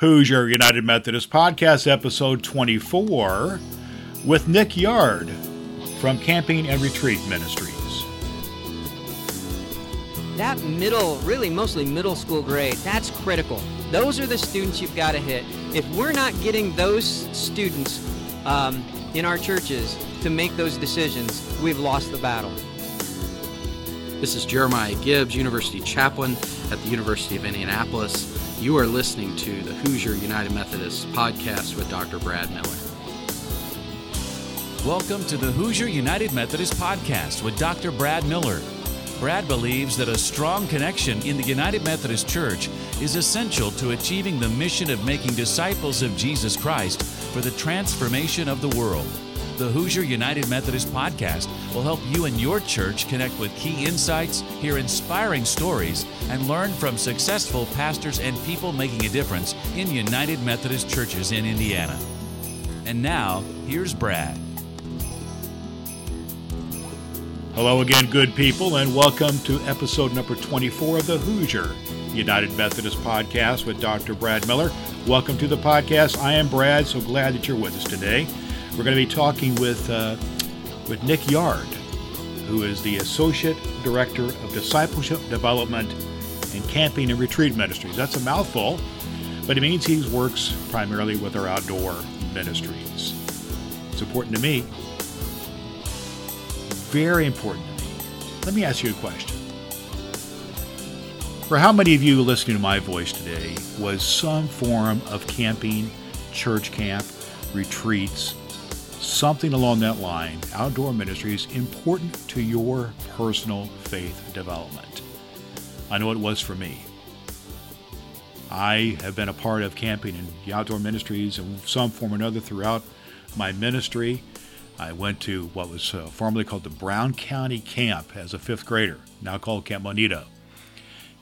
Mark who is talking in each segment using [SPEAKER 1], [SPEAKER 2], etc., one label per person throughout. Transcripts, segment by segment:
[SPEAKER 1] Hoosier United Methodist Podcast, episode 24, with Nick Yard from Camping and Retreat Ministries.
[SPEAKER 2] That middle, really mostly middle school grade, that's critical. Those are the students you've got to hit. If we're not getting those students um, in our churches to make those decisions, we've lost the battle.
[SPEAKER 3] This is Jeremiah Gibbs, University Chaplain at the University of Indianapolis. You are listening to the Hoosier United Methodist podcast with Dr. Brad Miller.
[SPEAKER 4] Welcome to the Hoosier United Methodist podcast with Dr. Brad Miller. Brad believes that a strong connection in the United Methodist Church is essential to achieving the mission of making disciples of Jesus Christ for the transformation of the world. The Hoosier United Methodist podcast will help you and your church connect with key insights, hear inspiring stories, and learn from successful pastors and people making a difference in United Methodist churches in Indiana. And now, here's Brad.
[SPEAKER 1] Hello again, good people, and welcome to episode number 24 of the Hoosier United Methodist Podcast with Dr. Brad Miller. Welcome to the podcast. I am Brad, so glad that you're with us today. We're going to be talking with, uh, with Nick Yard, who is the Associate Director of Discipleship Development and Camping and Retreat Ministries. That's a mouthful, but it means he works primarily with our outdoor ministries. It's important to me very important to me. Let me ask you a question. For how many of you listening to my voice today was some form of camping, church camp, retreats, something along that line, outdoor ministries, important to your personal faith development? I know it was for me. I have been a part of camping and outdoor ministries in some form or another throughout my ministry. I went to what was uh, formerly called the Brown County Camp as a fifth grader, now called Camp Monito.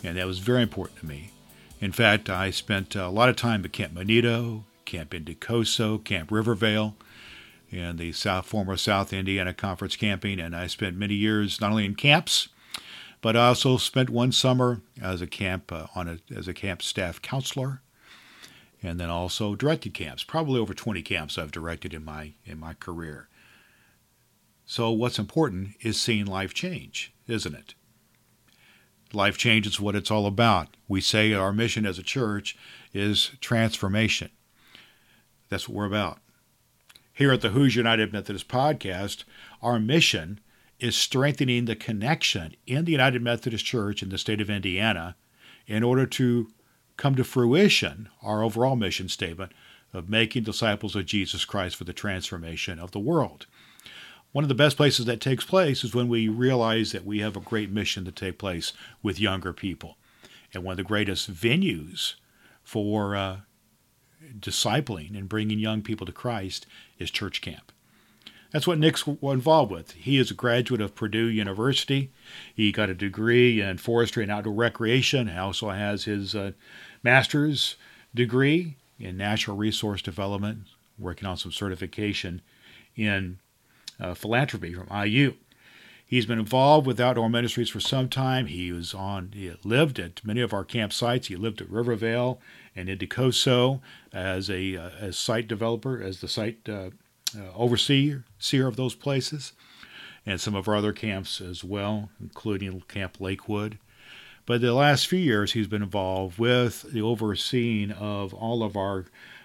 [SPEAKER 1] And that was very important to me. In fact, I spent a lot of time at Camp Monito, Camp Indicoso, Camp Rivervale, and the South, former South Indiana Conference camping. And I spent many years not only in camps, but I also spent one summer as a camp uh, on a, as a camp staff counselor, and then also directed camps. Probably over 20 camps I've directed in my in my career. So, what's important is seeing life change, isn't it? Life change is what it's all about. We say our mission as a church is transformation. That's what we're about. Here at the Hoosier United Methodist Podcast, our mission is strengthening the connection in the United Methodist Church in the state of Indiana in order to come to fruition our overall mission statement of making disciples of Jesus Christ for the transformation of the world one of the best places that takes place is when we realize that we have a great mission to take place with younger people. And one of the greatest venues for uh, discipling and bringing young people to Christ is church camp. That's what Nick's involved with. He is a graduate of Purdue University. He got a degree in forestry and outdoor recreation. He also has his uh, master's degree in natural resource development, working on some certification in uh, philanthropy from IU. He's been involved with outdoor ministries for some time. He was on, he lived at many of our campsites. He lived at Rivervale and in Indicoso as a uh, as site developer, as the site uh, uh, overseer seer of those places, and some of our other camps as well, including Camp Lakewood. But the last few years, he's been involved with the overseeing of all of our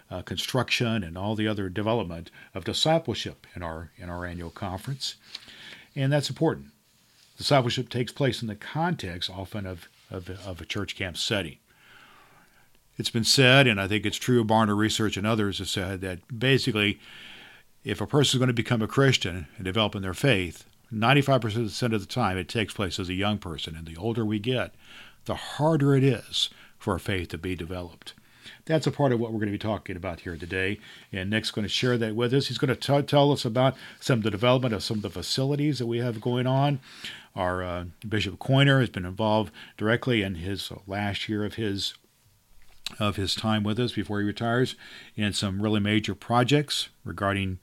[SPEAKER 1] uh, construction and all the other development of discipleship in our in our annual conference, and that's important. Discipleship takes place in the context often of, of, of a church camp setting. It's been said, and I think it's true, Barna Research and others have said that basically, if a person is going to become a Christian and develop in their faith, 95% of the time it takes place as a young person. And the older we get, the harder it is for a faith to be developed that's a part of what we're going to be talking about here today. And Nick's going to share that with us. He's going to t- tell us about some of the development of some of the facilities that we have going on. Our uh, Bishop Coyner has been involved directly in his last year of his of his time with us before he retires in some really major projects regarding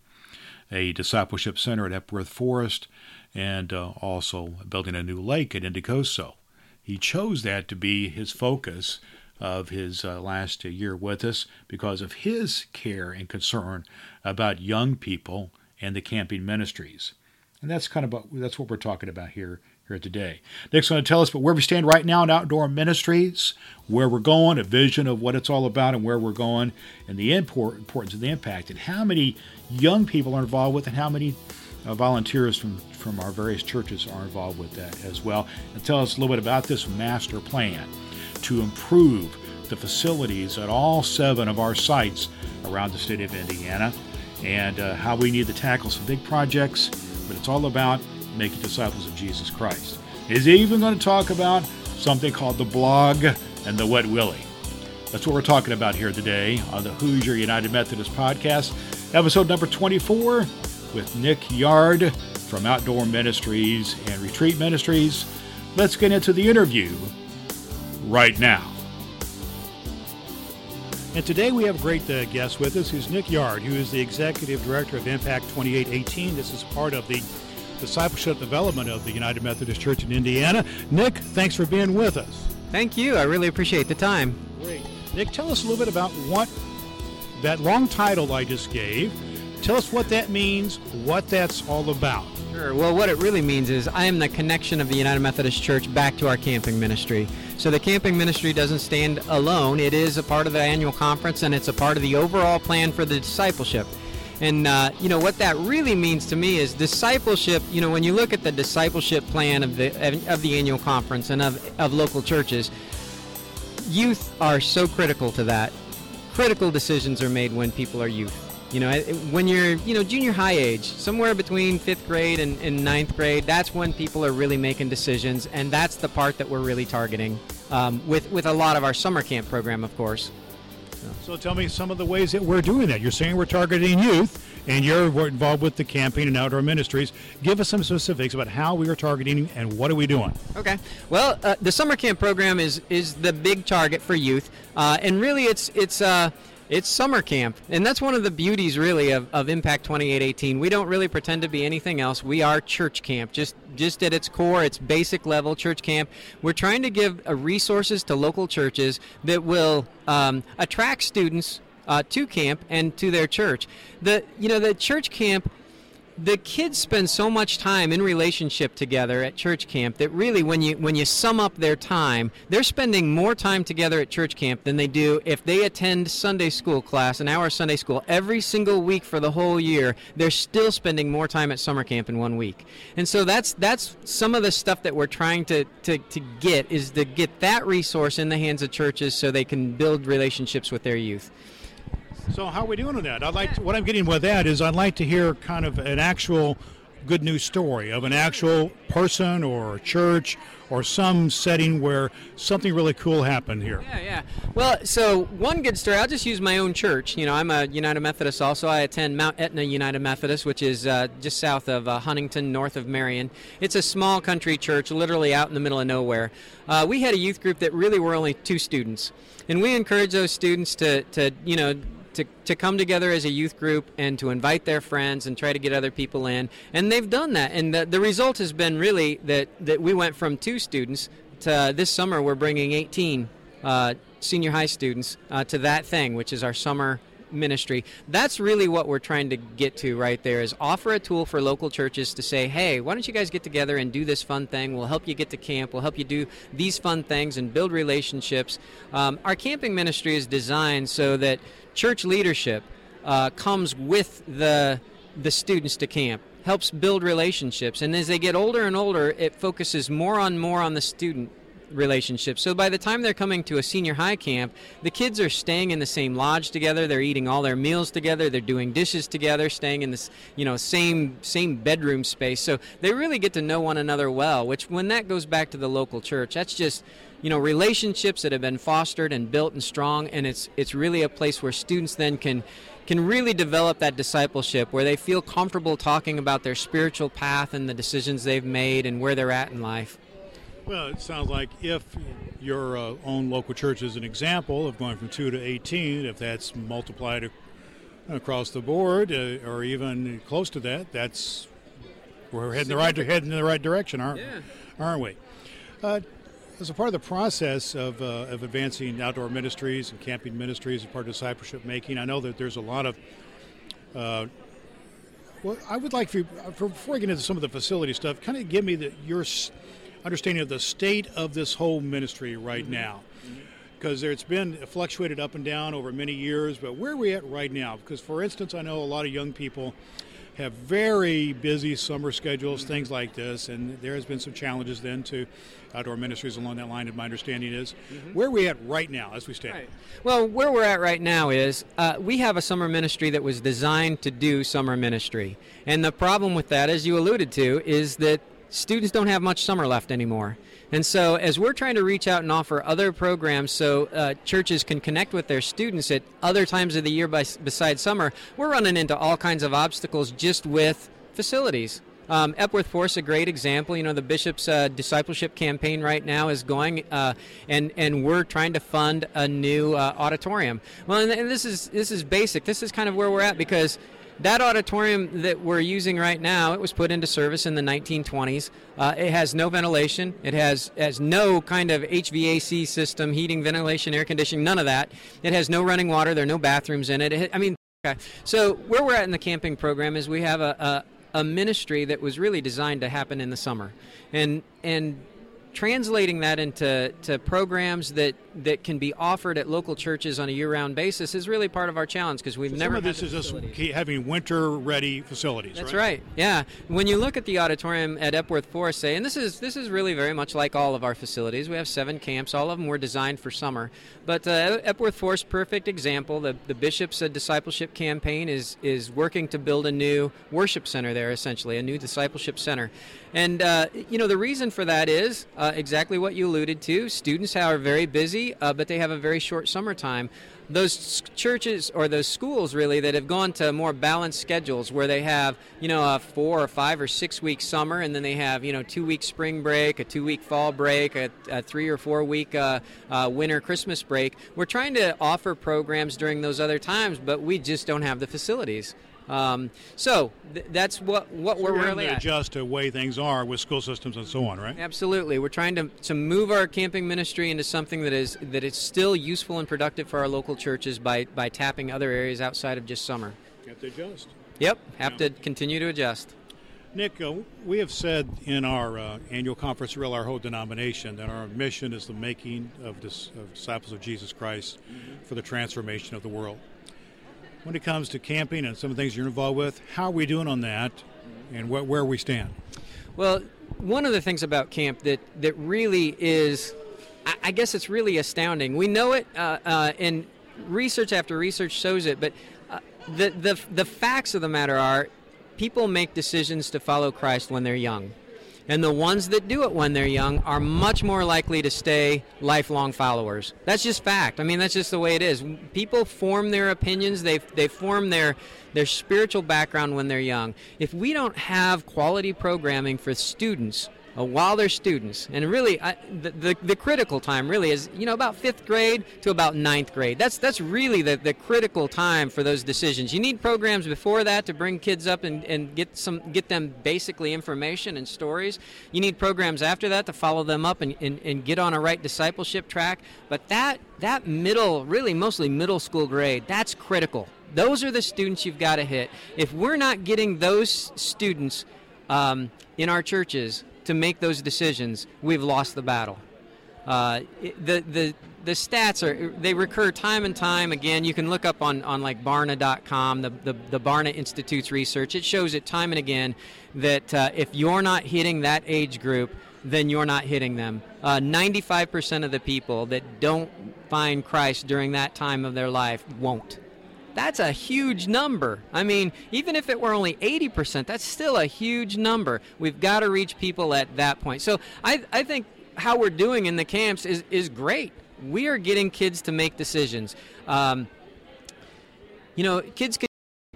[SPEAKER 1] a discipleship center at Epworth Forest and uh, also building a new lake at Indicoso. He chose that to be his focus of his uh, last year with us because of his care and concern about young people and the camping ministries. And that's kind of what, that's what we're talking about here here today. Nick's going to tell us about where we stand right now in outdoor ministries, where we're going, a vision of what it's all about and where we're going, and the import, importance of the impact, and how many young people are involved with, and how many uh, volunteers from, from our various churches are involved with that as well. And tell us a little bit about this master plan to improve the facilities at all seven of our sites around the state of Indiana and uh, how we need to tackle some big projects, but it's all about making disciples of Jesus Christ. Is even going to talk about something called the blob and the wet willy. That's what we're talking about here today on the Hoosier United Methodist Podcast, episode number 24 with Nick Yard from Outdoor Ministries and Retreat Ministries. Let's get into the interview right now. And today we have a great uh, guest with us who's Nick Yard, who is the Executive Director of Impact 2818. This is part of the discipleship development of the United Methodist Church in Indiana. Nick, thanks for being with us.
[SPEAKER 2] Thank you. I really appreciate the time.
[SPEAKER 1] Great. Nick, tell us a little bit about what that long title I just gave. Tell us what that means, what that's all about.
[SPEAKER 2] Sure. Well, what it really means is I am the connection of the United Methodist Church back to our camping ministry. So the camping ministry doesn't stand alone. It is a part of the annual conference and it's a part of the overall plan for the discipleship. And uh, you know what that really means to me is discipleship. You know, when you look at the discipleship plan of the of the annual conference and of of local churches, youth are so critical to that. Critical decisions are made when people are youth. You know, when you're you know junior high age, somewhere between fifth grade and, and ninth grade, that's when people are really making decisions, and that's the part that we're really targeting um, with with a lot of our summer camp program, of course.
[SPEAKER 1] So tell me some of the ways that we're doing that. You're saying we're targeting youth, and you're involved with the camping and outdoor ministries. Give us some specifics about how we are targeting and what are we doing.
[SPEAKER 2] Okay. Well, uh, the summer camp program is is the big target for youth, uh, and really it's it's. Uh, it's summer camp, and that's one of the beauties, really, of, of Impact 2818. We don't really pretend to be anything else. We are church camp, just just at its core, its basic level, church camp. We're trying to give uh, resources to local churches that will um, attract students uh, to camp and to their church. The you know the church camp the kids spend so much time in relationship together at church camp that really when you when you sum up their time they're spending more time together at church camp than they do if they attend sunday school class an hour sunday school every single week for the whole year they're still spending more time at summer camp in one week. And so that's that's some of the stuff that we're trying to to, to get is to get that resource in the hands of churches so they can build relationships with their youth
[SPEAKER 1] so how are we doing on that? I'd like to, what I'm getting with that is I'd like to hear kind of an actual good news story of an actual person or church or some setting where something really cool happened here.
[SPEAKER 2] Yeah, yeah. Well, so one good story, I'll just use my own church. You know, I'm a United Methodist also. I attend Mount Etna United Methodist, which is uh, just south of uh, Huntington, north of Marion. It's a small country church, literally out in the middle of nowhere. Uh, we had a youth group that really were only two students. And we encourage those students to, to you know, to, to come together as a youth group and to invite their friends and try to get other people in. And they've done that. And the, the result has been really that, that we went from two students to uh, this summer we're bringing 18 uh, senior high students uh, to that thing, which is our summer ministry. That's really what we're trying to get to right there is offer a tool for local churches to say, hey, why don't you guys get together and do this fun thing? We'll help you get to camp. We'll help you do these fun things and build relationships. Um, our camping ministry is designed so that church leadership uh, comes with the the students to camp helps build relationships and as they get older and older it focuses more and more on the student relationships. So by the time they're coming to a senior high camp, the kids are staying in the same lodge together. They're eating all their meals together. They're doing dishes together, staying in this you know same same bedroom space. So they really get to know one another well. Which when that goes back to the local church, that's just you know relationships that have been fostered and built and strong, and it's it's really a place where students then can can really develop that discipleship where they feel comfortable talking about their spiritual path and the decisions they've made and where they're at in life.
[SPEAKER 1] Well, it sounds like if your uh, own local church is an example of going from 2 to 18, if that's multiplied across the board uh, or even close to that, that's we're heading the right heading in the right direction, aren't
[SPEAKER 2] yeah.
[SPEAKER 1] aren't we? Uh,
[SPEAKER 5] as a part of the process of, uh, of advancing outdoor ministries and camping ministries, as part of discipleship making, I know that there's a lot of. Uh, well, I would like for, you, for before I get into some of the facility stuff, kind of give me the, your understanding of the state of this whole ministry right mm-hmm. now because it's been fluctuated up and down over many years. But where are we at right now? Because, for instance, I know a lot of young people have very busy summer schedules, things like this, and there has been some challenges then to outdoor ministries along that line. And my understanding is, mm-hmm. where are we at right now as we stand? Right.
[SPEAKER 2] Well, where we're at right now is uh, we have a summer ministry that was designed to do summer ministry, and the problem with that, as you alluded to, is that students don't have much summer left anymore. And so, as we're trying to reach out and offer other programs so uh, churches can connect with their students at other times of the year by, besides summer, we're running into all kinds of obstacles just with facilities. Um, Epworth Forest, a great example. You know, the bishop's uh, discipleship campaign right now is going, uh, and and we're trying to fund a new uh, auditorium. Well, and, and this is this is basic. This is kind of where we're at because that auditorium that we're using right now, it was put into service in the 1920s. Uh, it has no ventilation. It has has no kind of HVAC system, heating, ventilation, air conditioning, none of that. It has no running water. There are no bathrooms in it. it I mean, okay. so where we're at in the camping program is we have a, a, a ministry that was really designed to happen in the summer, and and translating that into to programs that, that can be offered at local churches on a year-round basis is really part of our challenge because we've
[SPEAKER 5] so
[SPEAKER 2] never.
[SPEAKER 5] Some of this is just having winter-ready facilities.
[SPEAKER 2] That's
[SPEAKER 5] right?
[SPEAKER 2] right. Yeah. When you look at the auditorium at Epworth Forest, say, and this is this is really very much like all of our facilities. We have seven camps. All of them were designed for summer. But uh, Epworth Forest, perfect example. The the bishop's uh, discipleship campaign is is working to build a new worship center there, essentially a new discipleship center. And uh, you know the reason for that is uh, exactly what you alluded to. Students are very busy, uh, but they have a very short summertime. Those churches or those schools really that have gone to more balanced schedules, where they have you know a four or five or six week summer, and then they have you know two week spring break, a two week fall break, a, a three or four week uh, uh, winter Christmas break. We're trying to offer programs during those other times, but we just don't have the facilities. Um, so th- that's what what
[SPEAKER 5] so
[SPEAKER 2] we're, really
[SPEAKER 5] to adjust to the way things are with school systems and so on, right?
[SPEAKER 2] Absolutely, we're trying to, to move our camping ministry into something that is that is still useful and productive for our local churches by by tapping other areas outside of just summer.
[SPEAKER 5] Have to adjust.
[SPEAKER 2] Yep, have yeah. to continue to adjust.
[SPEAKER 5] Nick, uh, we have said in our uh, annual conference, real our whole denomination, that our mission is the making of, of disciples of Jesus Christ mm-hmm. for the transformation of the world when it comes to camping and some of the things you're involved with. How are we doing on that, and wh- where we stand?
[SPEAKER 2] Well, one of the things about camp that that really is, I, I guess it's really astounding. We know it, uh, uh, and research after research shows it, but uh, the the the facts of the matter are, people make decisions to follow Christ when they're young. And the ones that do it when they're young are much more likely to stay lifelong followers. That's just fact. I mean, that's just the way it is. People form their opinions, they, they form their, their spiritual background when they're young. If we don't have quality programming for students uh, while they're students. And really, I, the, the, the, critical time really is, you know, about fifth grade to about ninth grade. That's, that's really the, the critical time for those decisions. You need programs before that to bring kids up and, and get, some, get them basically information and stories. You need programs after that to follow them up and, and, and get on a right discipleship track. But that, that middle, really mostly middle school grade, that's critical. Those are the students you've got to hit. If we're not getting those students um, in our churches to make those decisions, we've lost the battle. Uh, the the the stats are they recur time and time again. You can look up on, on like Barna.com, the, the the Barna Institute's research. It shows it time and again that uh, if you're not hitting that age group, then you're not hitting them. Uh, 95% of the people that don't find Christ during that time of their life won't. That's a huge number. I mean, even if it were only 80%, that's still a huge number. We've got to reach people at that point. So I, I think how we're doing in the camps is, is great. We are getting kids to make decisions. Um, you know, kids can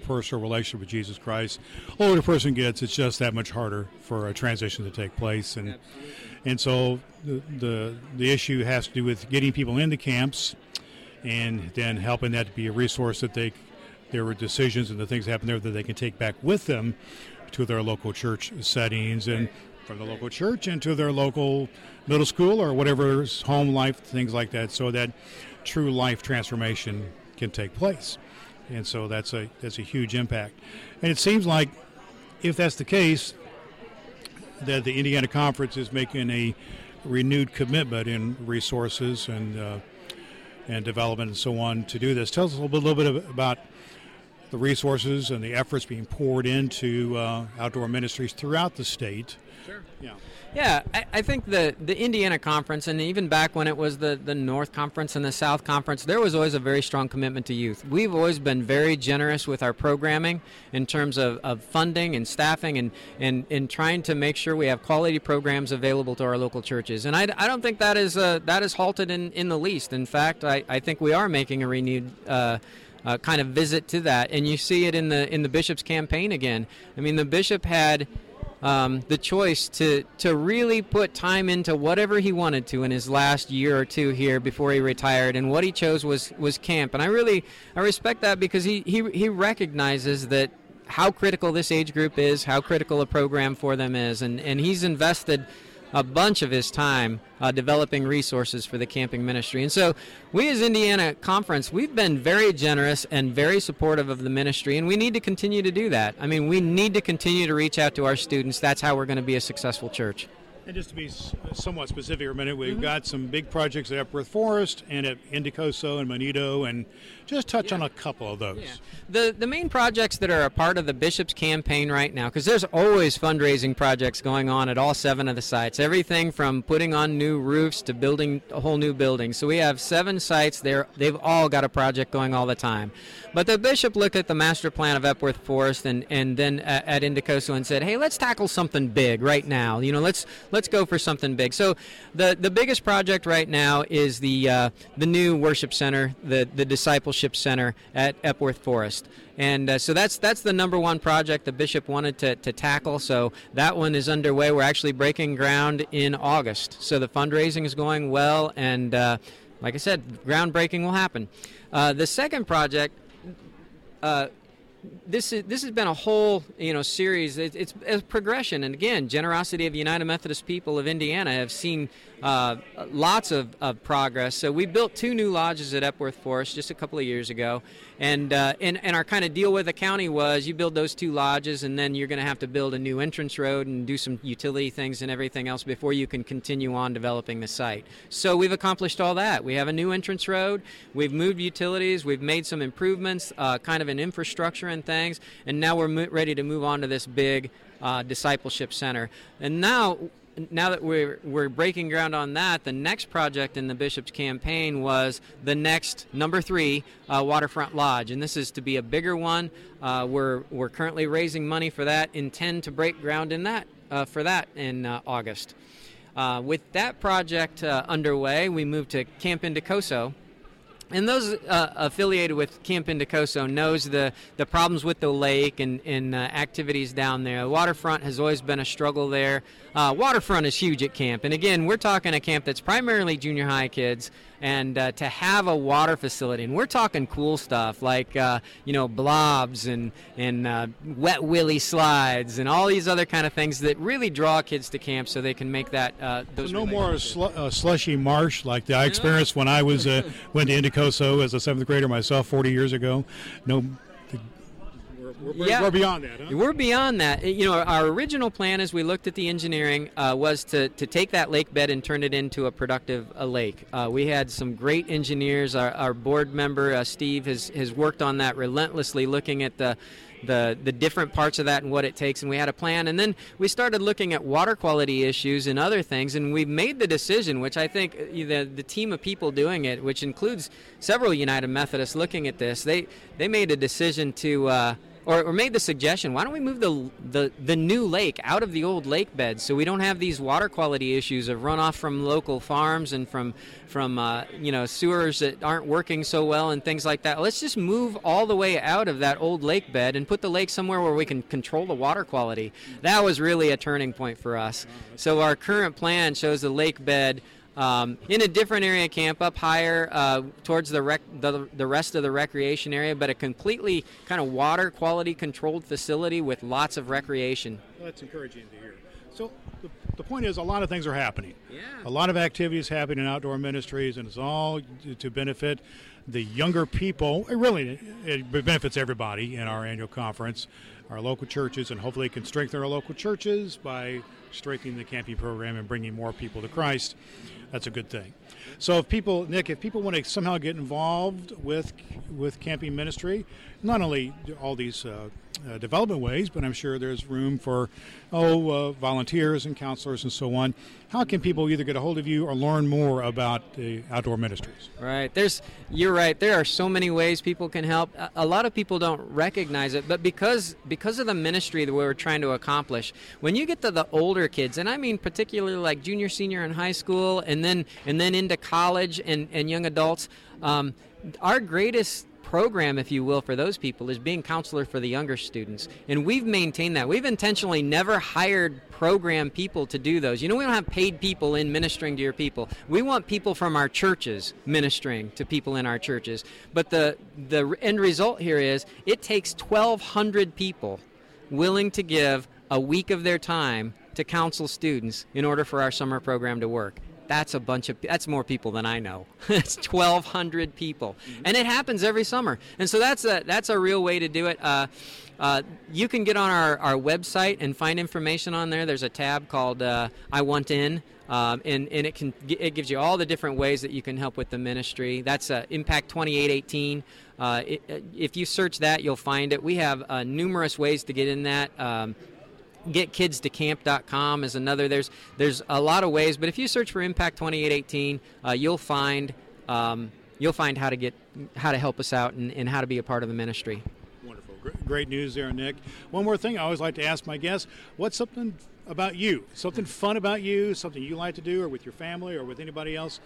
[SPEAKER 5] personal relationship with Jesus Christ. Older person gets, it's just that much harder for a transition to take place, and Absolutely. and so the, the the issue has to do with getting people into camps and then helping that to be a resource that they there were decisions and the things that happen there that they can take back with them to their local church settings and
[SPEAKER 1] from the local church into their local middle school or whatever home life, things like that, so that true life transformation can take place. And so that's a that's a huge impact. And it seems like if that's the case, that the Indiana Conference is making a renewed commitment in resources and uh, and development and so on to do this. Tell us a little bit, little bit about the resources and the efforts being poured into uh, outdoor ministries throughout the state.
[SPEAKER 2] Sure. Yeah. Yeah, I, I, think the, the Indiana Conference, and even back when it was the, the North Conference and the South Conference, there was always a very strong commitment to youth. We've always been very generous with our programming in terms of, of funding and staffing and, and, and trying to make sure we have quality programs available to our local churches. And I, I don't think that is, uh, that is halted in, in the least. In fact, I, I think we are making a renewed uh, uh, kind of visit to that, and you see it in the in the bishop's campaign again. I mean, the bishop had um, the choice to to really put time into whatever he wanted to in his last year or two here before he retired, and what he chose was was camp. And I really I respect that because he he, he recognizes that how critical this age group is, how critical a program for them is, and and he's invested a bunch of his time uh, developing resources for the camping ministry. And so, we as Indiana Conference, we've been very generous and very supportive of the ministry, and we need to continue to do that. I mean, we need to continue to reach out to our students. That's how we're going to be a successful church.
[SPEAKER 1] And just to be somewhat specific for a minute, we've mm-hmm. got some big projects at Epworth Forest and at Indicoso and Monito, and just touch yeah. on a couple of those. Yeah.
[SPEAKER 2] The the main projects that are a part of the Bishop's campaign right now, because there's always fundraising projects going on at all seven of the sites. Everything from putting on new roofs to building a whole new building. So we have seven sites there. They've all got a project going all the time. But the bishop looked at the master plan of Epworth Forest and and then at, at Indicoso and said, "Hey, let's tackle something big right now. You know, let's let's go for something big." So the the biggest project right now is the uh, the new worship center, the the discipleship center at Epworth Forest. And uh, so that's that's the number one project the bishop wanted to, to tackle. So that one is underway. We're actually breaking ground in August. So the fundraising is going well, and uh, like I said, groundbreaking will happen. Uh, the second project uh, this is this has been a whole you know series. It, it's a progression, and again, generosity of the United Methodist people of Indiana have seen uh, lots of, of progress. So we built two new lodges at Epworth Forest just a couple of years ago, and uh, and, and our kind of deal with the county was you build those two lodges, and then you're going to have to build a new entrance road and do some utility things and everything else before you can continue on developing the site. So we've accomplished all that. We have a new entrance road. We've moved utilities. We've made some improvements, uh, kind of in infrastructure and things, and now we're mo- ready to move on to this big uh, discipleship center. And now now that we're we're breaking ground on that, the next project in the bishop's campaign was the next number three uh, waterfront lodge, and this is to be a bigger one. Uh, we're we're currently raising money for that. Intend to break ground in that uh, for that in uh, August. Uh, with that project uh, underway, we moved to Camp Indicoso and those uh, affiliated with Camp Indicoso knows the, the problems with the lake and, and uh, activities down there. The waterfront has always been a struggle there. Uh, waterfront is huge at camp, and again, we're talking a camp that's primarily junior high kids and uh, to have a water facility, and we're talking cool stuff like uh, you know blobs and and uh, wet willy slides and all these other kind of things that really draw kids to camp, so they can make that uh, those.
[SPEAKER 1] So no more sl- uh, slushy marsh like I experienced when I was uh, went to Indicoso as a seventh grader myself 40 years ago. No we're, yeah. we're beyond that. Huh?
[SPEAKER 2] We're beyond that. You know, our original plan as we looked at the engineering uh, was to, to take that lake bed and turn it into a productive a lake. Uh, we had some great engineers. Our, our board member, uh, Steve, has, has worked on that relentlessly, looking at the the the different parts of that and what it takes and we had a plan and then we started looking at water quality issues and other things and we made the decision which I think uh, the the team of people doing it which includes several United Methodists looking at this they they made a decision to uh, or, or made the suggestion why don't we move the, the, the new lake out of the old lake bed so we don't have these water quality issues of runoff from local farms and from from uh, you know sewers that aren't working so well and things like that? Let's just move all the way out of that old lake bed and put the lake somewhere where we can control the water quality. That was really a turning point for us. So our current plan shows the lake bed um, in a different area camp up higher uh, towards the, rec- the, the rest of the recreation area, but a completely kind of water quality controlled facility with lots of recreation.
[SPEAKER 1] Well, that's encouraging to hear. So the, the point is, a lot of things are happening.
[SPEAKER 2] Yeah.
[SPEAKER 1] A lot of activities happening in outdoor ministries, and it's all to benefit the younger people. It really it benefits everybody in our annual conference, our local churches, and hopefully it can strengthen our local churches by strengthening the camping program and bringing more people to Christ. That's a good thing. So if people, Nick, if people want to somehow get involved with with camping ministry, not only all these uh, uh, development ways, but I'm sure there's room for oh uh, volunteers and counselors and so on. How can people either get a hold of you or learn more about the outdoor ministries?
[SPEAKER 2] Right. There's you're right. There are so many ways people can help. A, lot of people don't recognize it, but because because of the ministry that we're trying to accomplish, when you get to the older kids, and I mean particularly like junior, senior in high school, and then and then into college and, and young adults, um, our greatest program, if you will, for those people is being counselor for the younger students. And we've maintained that. We've intentionally never hired program people to do those. You know, we don't have paid people in ministering to your people. We want people from our churches ministering to people in our churches. But the, the end result here is it takes 1,200 people willing to give a week of their time to counsel students in order for our summer program to work that's a bunch of that's more people than I know. it's 1,200 people, mm-hmm. and it happens every summer. And so that's a that's a real way to do it. Uh, uh, you can get on our, our website and find information on there. There's a tab called uh, "I Want In." Um, and, and it can it gives you all the different ways that you can help with the ministry. That's uh, Impact 2818. Uh, it, uh, if you search that, you'll find it. We have uh, numerous ways to get in that. Um, getkidsToCamp.com is another. There's there's a lot of ways, but if you search for Impact 2818, uh, you'll find um, you'll find how to get how to help us out and, and how to be a part of the ministry.
[SPEAKER 1] Wonderful, great news there, Nick. One more thing I always like to ask my guests: What's something about you, something fun about you, something you like to do, or with your family, or with anybody else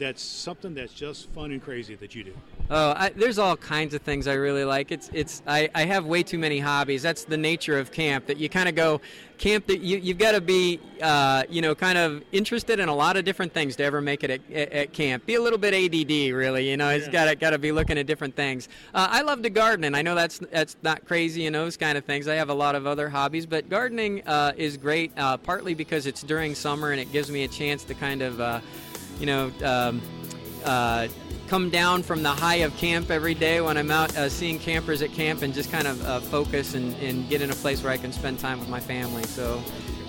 [SPEAKER 1] that's something that's just fun and crazy that you do?
[SPEAKER 2] Oh, I, there's all kinds of things I really like. It's it's I, I have way too many hobbies. That's the nature of camp. That you kind of go camp. That you you've got to be uh, you know kind of interested in a lot of different things to ever make it at, at, at camp. Be a little bit ADD, really. You know, it's got to got to be looking at different things. Uh, I love to garden, and I know that's that's not crazy. Know, those kind of things. I have a lot of other hobbies, but gardening uh, is great. Uh, partly because it's during summer and it gives me a chance to kind of uh, you know, um, uh, come down from the high of camp every day when I'm out uh, seeing campers at camp and just kind of uh, focus and, and, get in a place where I can spend time with my family. So,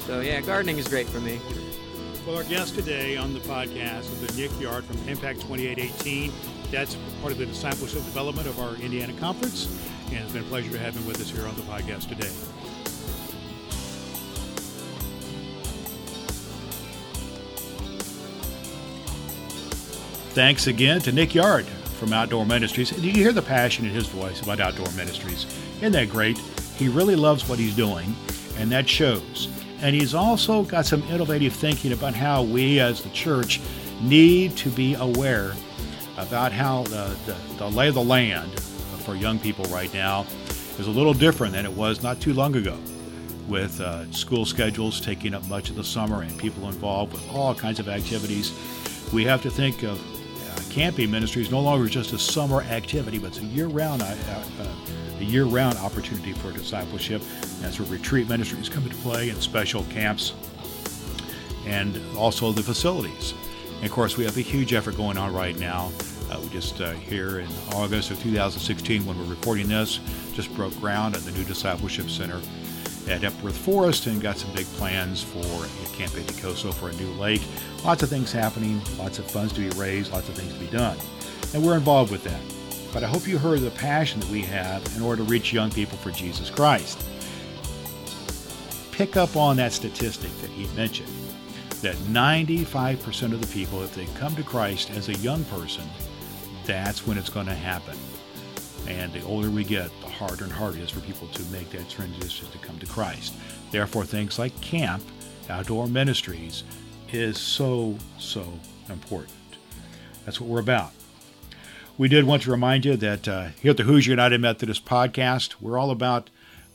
[SPEAKER 2] so yeah, gardening is great for me.
[SPEAKER 1] Well, our guest today on the podcast is Nick Yard from Impact 2818. That's part of the discipleship development of our Indiana conference, and it's been a pleasure to have him with us here on the podcast today. Thanks again to Nick Yard from Outdoor Ministries. Did you hear the passion in his voice about outdoor ministries? Isn't that great? He really loves what he's doing, and that shows. And he's also got some innovative thinking about how we as the church need to be aware about how the, the, the lay of the land for young people right now is a little different than it was not too long ago with uh, school schedules taking up much of the summer and people involved with all kinds of activities. We have to think of camping ministry is no longer just a summer activity, but it's a year-round uh, uh, a year-round opportunity for discipleship. That's where retreat ministries come into play and special camps, and also the facilities. And of course, we have a huge effort going on right now. Uh, we just uh, here in August of 2016, when we're recording this, just broke ground at the new discipleship center at Epworth Forest and got some big plans for Camp Indicoso for a new lake. Lots of things happening, lots of funds to be raised, lots of things to be done. And we're involved with that. But I hope you heard the passion that we have in order to reach young people for Jesus Christ. Pick up on that statistic that he mentioned that 95% of the people, if they come to Christ as a young person, that's when it's going to happen. And the older we get, the harder and harder it is for people to make that transition to come to Christ. Therefore, things like camp, outdoor ministries, is so, so important. That's what we're about. We did want to remind you that uh, here at the Hoosier United Methodist podcast, we're all about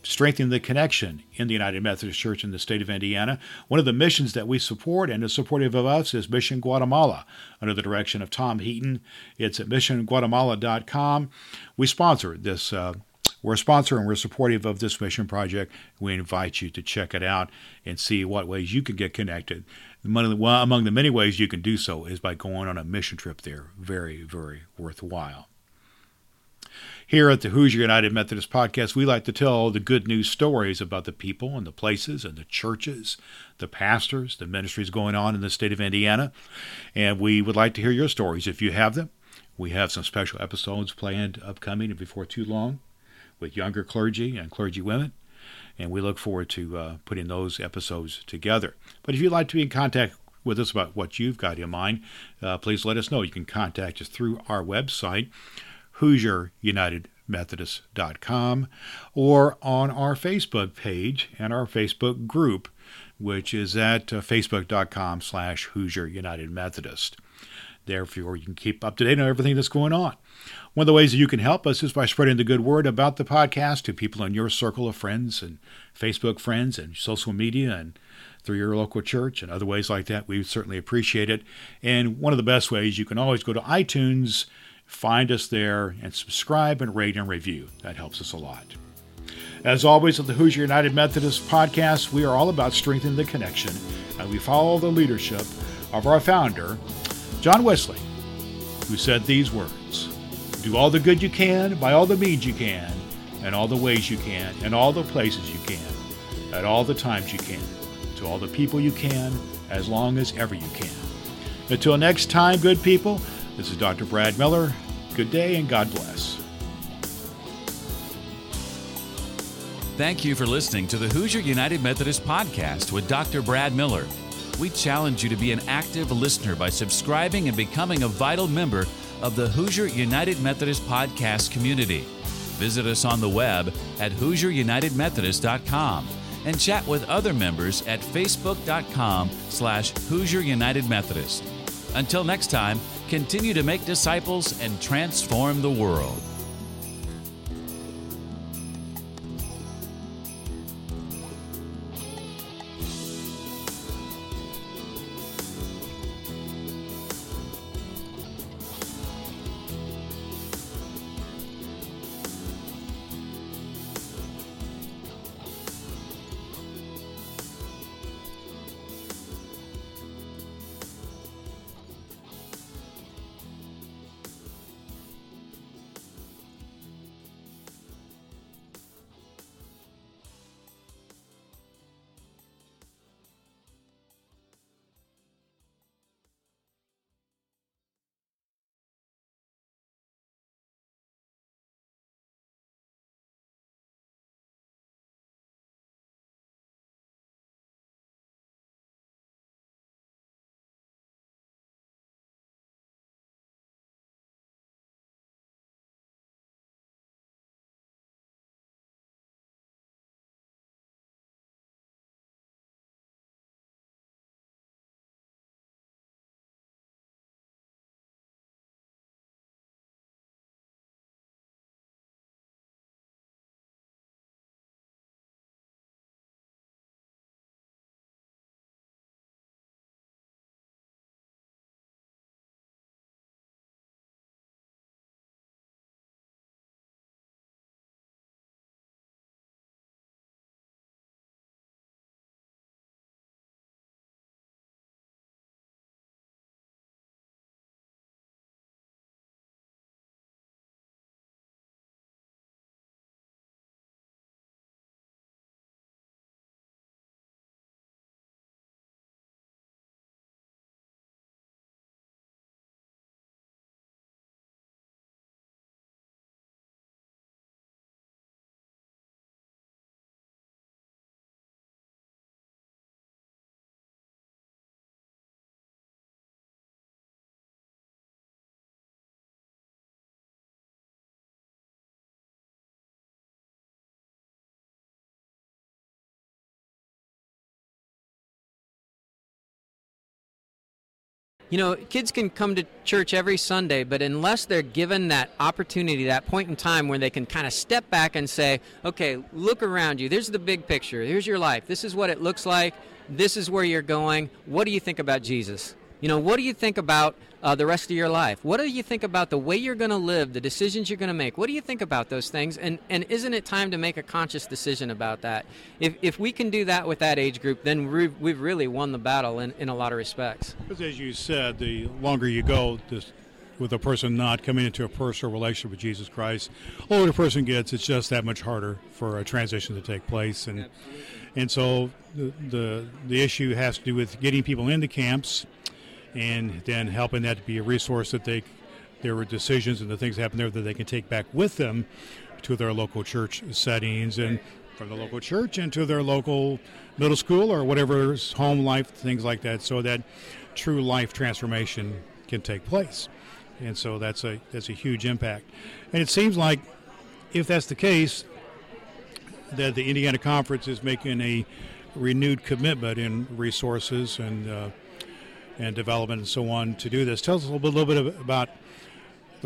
[SPEAKER 1] strengthening the connection in the United Methodist Church in the state of Indiana. One of the missions that we support and is supportive of us is Mission Guatemala under the direction of Tom Heaton. It's at missionguatemala.com. We sponsor this uh, We're a sponsor and we're supportive of this mission project. We invite you to check it out and see what ways you can get connected. Among the many ways you can do so is by going on a mission trip there. Very, very worthwhile. Here at the Hoosier United Methodist Podcast, we like to tell the good news stories about the people and the places and the churches, the pastors, the ministries going on in the state of Indiana. And we would like to hear your stories if you have them. We have some special episodes planned upcoming and before too long with younger clergy and clergy women. And we look forward to uh, putting those episodes together. But if you'd like to be in contact with us about what you've got in mind, uh, please let us know. You can contact us through our website, HoosierUnitedMethodist.com, or on our Facebook page and our Facebook group, which is at uh, facebook.com slash Hoosier United Methodist. Therefore, you can keep up to date on everything that's going on. One of the ways that you can help us is by spreading the good word about the podcast to people in your circle of friends and Facebook friends and social media and through your local church and other ways like that. We would certainly appreciate it. And one of the best ways, you can always go to iTunes Find us there and subscribe and rate and review. That helps us a lot. As always, at the Hoosier United Methodist podcast, we are all about strengthening the connection, and we follow the leadership of our founder, John Wesley, who said these words Do all the good you can, by all the means you can, and all the ways you can, and all the places you can, at all the times you can, to all the people you can, as long as ever you can. Until next time, good people, this is Dr. Brad Miller. Good day and God bless.
[SPEAKER 4] Thank you for listening to the Hoosier United Methodist Podcast with Dr. Brad Miller. We challenge you to be an active listener by subscribing and becoming a vital member of the Hoosier United Methodist Podcast community. Visit us on the web at HoosierUnitedMethodist.com and chat with other members at Facebook.com slash Hoosier United Methodist. Until next time, continue to make disciples and transform the world.
[SPEAKER 2] You know, kids can come to church every Sunday, but unless they're given that opportunity, that point in time where they can kind of step back and say, okay, look around you. There's the big picture. Here's your life. This is what it looks like. This is where you're going. What do you think about Jesus? You know, what do you think about uh, the rest of your life? What do you think about the way you're going to live, the decisions you're going to make? What do you think about those things? And and isn't it time to make a conscious decision about that? If, if we can do that with that age group, then we've, we've really won the battle in, in a lot of respects.
[SPEAKER 5] Because as you said, the longer you go, this, with a person not coming into a personal relationship with Jesus Christ, the older the person gets, it's just that much harder for a transition to take place. And and so the, the the issue has to do with getting people into camps and then helping that to be a resource that they there were decisions and the things that happen there that they can take back with them to their local church settings and from the local church into their local middle school or whatever home life things like that so that true life transformation can take place. And so that's a that's a huge impact. And it seems like if that's the case that the Indiana Conference is making a renewed commitment in resources and uh, and development and so on to do this. Tell us a little bit, little bit about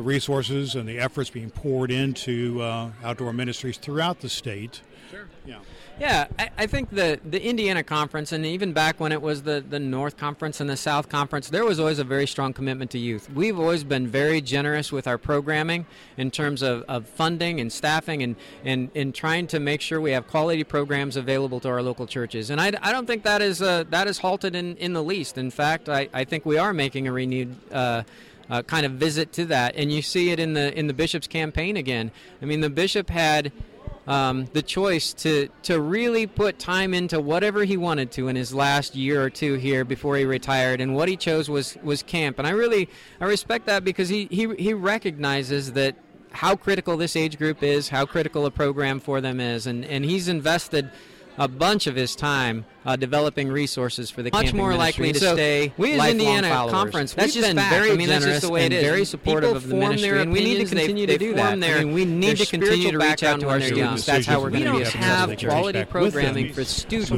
[SPEAKER 5] the resources and the efforts being poured into uh, outdoor ministries throughout the state.
[SPEAKER 2] Sure. Yeah. Yeah, I, I, think the, the Indiana Conference, and even back when it was the, the North Conference and the South Conference, there was always a very strong commitment to youth. We've always been very generous with our programming in terms of, of funding and staffing and, and, and trying to make sure we have quality programs available to our local churches. And I, I don't think that is, uh, that is halted in, in the least. In fact, I, I think we are making a renewed uh, uh, kind of visit to that, and you see it in the in the bishop's campaign again. I mean, the bishop had um, the choice to to really put time into whatever he wanted to in his last year or two here before he retired, and what he chose was was camp. And I really I respect that because he he, he recognizes that how critical this age group is, how critical a program for them is, and and he's invested a bunch of his time uh, developing resources for the
[SPEAKER 6] much more
[SPEAKER 2] ministry.
[SPEAKER 6] likely to
[SPEAKER 2] so
[SPEAKER 6] stay.
[SPEAKER 2] We as Indiana
[SPEAKER 6] followers.
[SPEAKER 2] conference,
[SPEAKER 6] that's
[SPEAKER 2] just
[SPEAKER 6] been
[SPEAKER 2] fact.
[SPEAKER 6] very
[SPEAKER 2] I mean,
[SPEAKER 6] generous
[SPEAKER 2] that's just the way
[SPEAKER 6] and
[SPEAKER 2] it is.
[SPEAKER 6] very supportive
[SPEAKER 2] People
[SPEAKER 6] of the ministry,
[SPEAKER 2] and
[SPEAKER 6] we need to continue
[SPEAKER 2] they,
[SPEAKER 6] to do that.
[SPEAKER 2] Form their,
[SPEAKER 6] I mean, we need to continue to reach out to our students.
[SPEAKER 2] That's how we're going to be
[SPEAKER 6] don't have quality programming
[SPEAKER 2] for students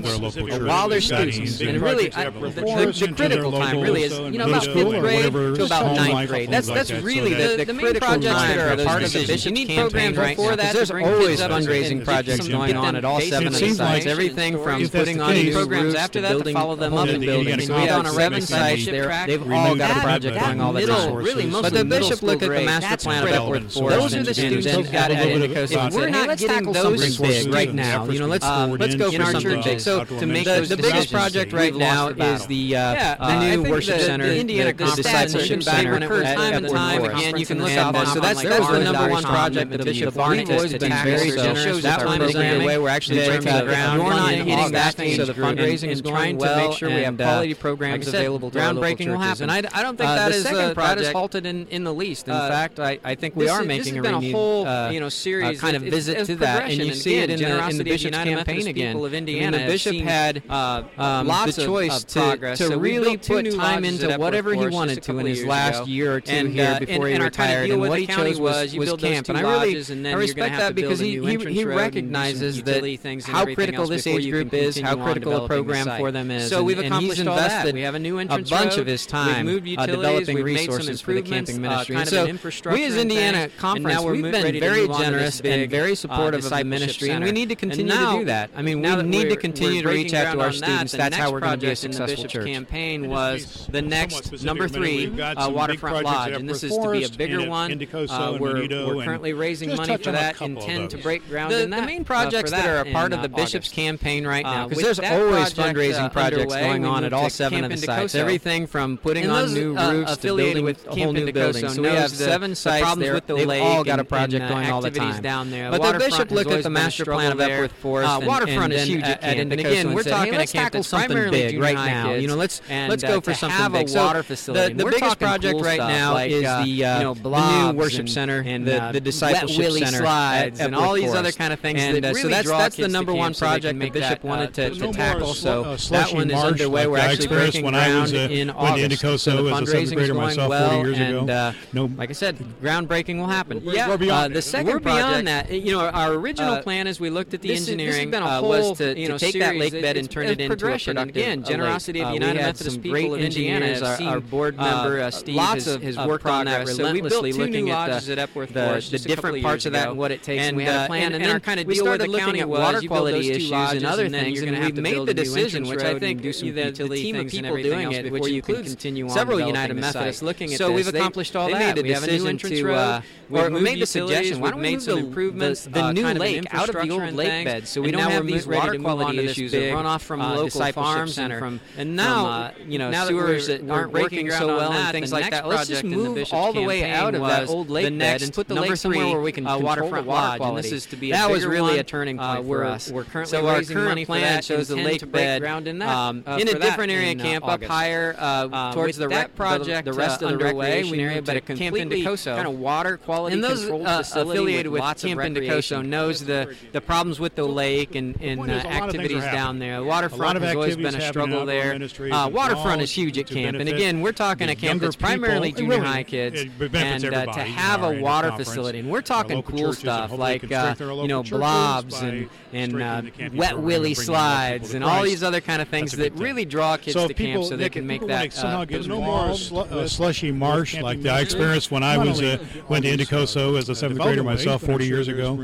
[SPEAKER 5] while
[SPEAKER 2] they're students, and really the critical time really is you know about fifth grade to about ninth grade. That's that's really the the main projects that are part of the bishop's campaign right now. There's always fundraising projects going on at all seven of the sites. Everything from putting on new programs after that to follow them up in buildings. We on a seven sites. They've all got a project going all the time.
[SPEAKER 6] Really,
[SPEAKER 2] but the bishop looked at the master plan of Epworth Forest.
[SPEAKER 6] Those are the students who've got to head
[SPEAKER 2] If we're not getting those big right now, you know, let's uh, let's go for something big. So to make the biggest project right now is the uh, uh, new worship center, the Indiana discipleship center when it was time and time again. You can look up. So that's that's the number one project that the bishop We've always been very generous. That one is underway. We're actually breaking the ground. We're not hitting that so the fundraising is going well. To make sure we have quality programs available to groundbreaking will happen. And I, I don't think uh, that is uh, that is halted in, in the least. In uh, fact, I, I think we are making a renewed
[SPEAKER 6] whole uh, you know series
[SPEAKER 2] kind of visit to that, and you see it in the in the bishop's campaign again.
[SPEAKER 6] Of Indiana,
[SPEAKER 2] the bishop had um, lots
[SPEAKER 6] of
[SPEAKER 2] choice
[SPEAKER 6] to
[SPEAKER 2] to really put time into whatever he wanted to in his last year or two here before he retired, and what he chose was was camp. And I really I respect that because he he recognizes that how critical this age group is, how critical a program for them is.
[SPEAKER 6] So we've
[SPEAKER 2] accomplished
[SPEAKER 6] all
[SPEAKER 2] that.
[SPEAKER 6] We have a new entrance
[SPEAKER 2] a bunch
[SPEAKER 6] road.
[SPEAKER 2] of his time
[SPEAKER 6] we've moved
[SPEAKER 2] uh, developing
[SPEAKER 6] we've
[SPEAKER 2] resources for the camping ministry.
[SPEAKER 6] Uh,
[SPEAKER 2] and so we as Indiana Conference, we've been very generous and very supportive of the ministry, and we need to continue to do that. I mean, we need to continue to reach out to our students. That's how we're going to be a successful church.
[SPEAKER 6] campaign was the next number three uh, waterfront lodge, and this is to be a bigger one. Uh, we're currently raising money for that. Intend to break ground in that.
[SPEAKER 2] The main projects that are a part of the bishop's campaign right now, because there's always fundraising projects going on at all seven of the sites. Everything from putting on new uh, roofs to building with a whole new building. So we have seven sites there. They've all got a project going all the time.
[SPEAKER 6] Down there.
[SPEAKER 2] But the bishop looked at the master plan of Epworth Forest.
[SPEAKER 6] Uh, waterfront is huge at
[SPEAKER 2] And again, we're talking a tackle something big right now. You know, let's let's go for something big.
[SPEAKER 6] So the
[SPEAKER 2] the biggest project right now uh, is the uh, new worship center and the discipleship center and all these other kind of things. And so that's that's the number one project the bishop wanted to tackle. So that one is underway. We're actually breaking ground in August. So the fundraising is going well, and uh, no, like I said, groundbreaking will happen.
[SPEAKER 6] Yeah,
[SPEAKER 2] uh, the second we're beyond that. You know, our original uh, plan as we looked at the engineering uh, was to, you know, take that lake bed and turn it into a productive.
[SPEAKER 6] Again, generosity of the United Methodist
[SPEAKER 2] people of Indiana. Our, our board member Steve has, worked on that relentlessly, looking at the, the different parts of that and what it takes.
[SPEAKER 6] And we had a plan, and then
[SPEAKER 2] kind of deal with the county water quality issues and other things, and we've made the decision, which I think do some the, the team of people doing it, which you can continue on several United Methodists looking at
[SPEAKER 6] so we've accomplished all that.
[SPEAKER 2] We made a decision to
[SPEAKER 6] we made the suggestion. Why don't we made some improvements?
[SPEAKER 2] The new lake out of the old lake bed, so we don't have these water quality issues that run off from local farms and from
[SPEAKER 6] and now you know sewers that aren't working so well and things like that. Let's just move all the way out of that old lake bed and put the lake somewhere where we can uh, waterfront lodge. And this is to be
[SPEAKER 2] that was really a turning uh, point for us.
[SPEAKER 6] We're currently so raising our money plan
[SPEAKER 2] shows the lake bed
[SPEAKER 6] ground in that um,
[SPEAKER 2] uh, in a different area camp up higher um, towards the rec project.
[SPEAKER 6] The rest of the recreation area,
[SPEAKER 2] but a completely kind
[SPEAKER 6] of water quality controlled facility
[SPEAKER 2] affiliated with
[SPEAKER 6] Camp
[SPEAKER 2] Indicoso knows the the problems with the lake and, and activities down there. The waterfront has always been a struggle there. Waterfront is huge at camp, and again, we're talking a camp that's primarily junior high kids, and to have a water facility, and we're talking cool stuff like you know blobs and and uh, wet willy slides and all these other kind of things that really draw kids
[SPEAKER 1] so
[SPEAKER 2] to camp so they can make that
[SPEAKER 1] uh, no more sl- uh, slushy marsh like I experienced when I was uh, went to Indicoso as a seventh grader myself 40 years ago.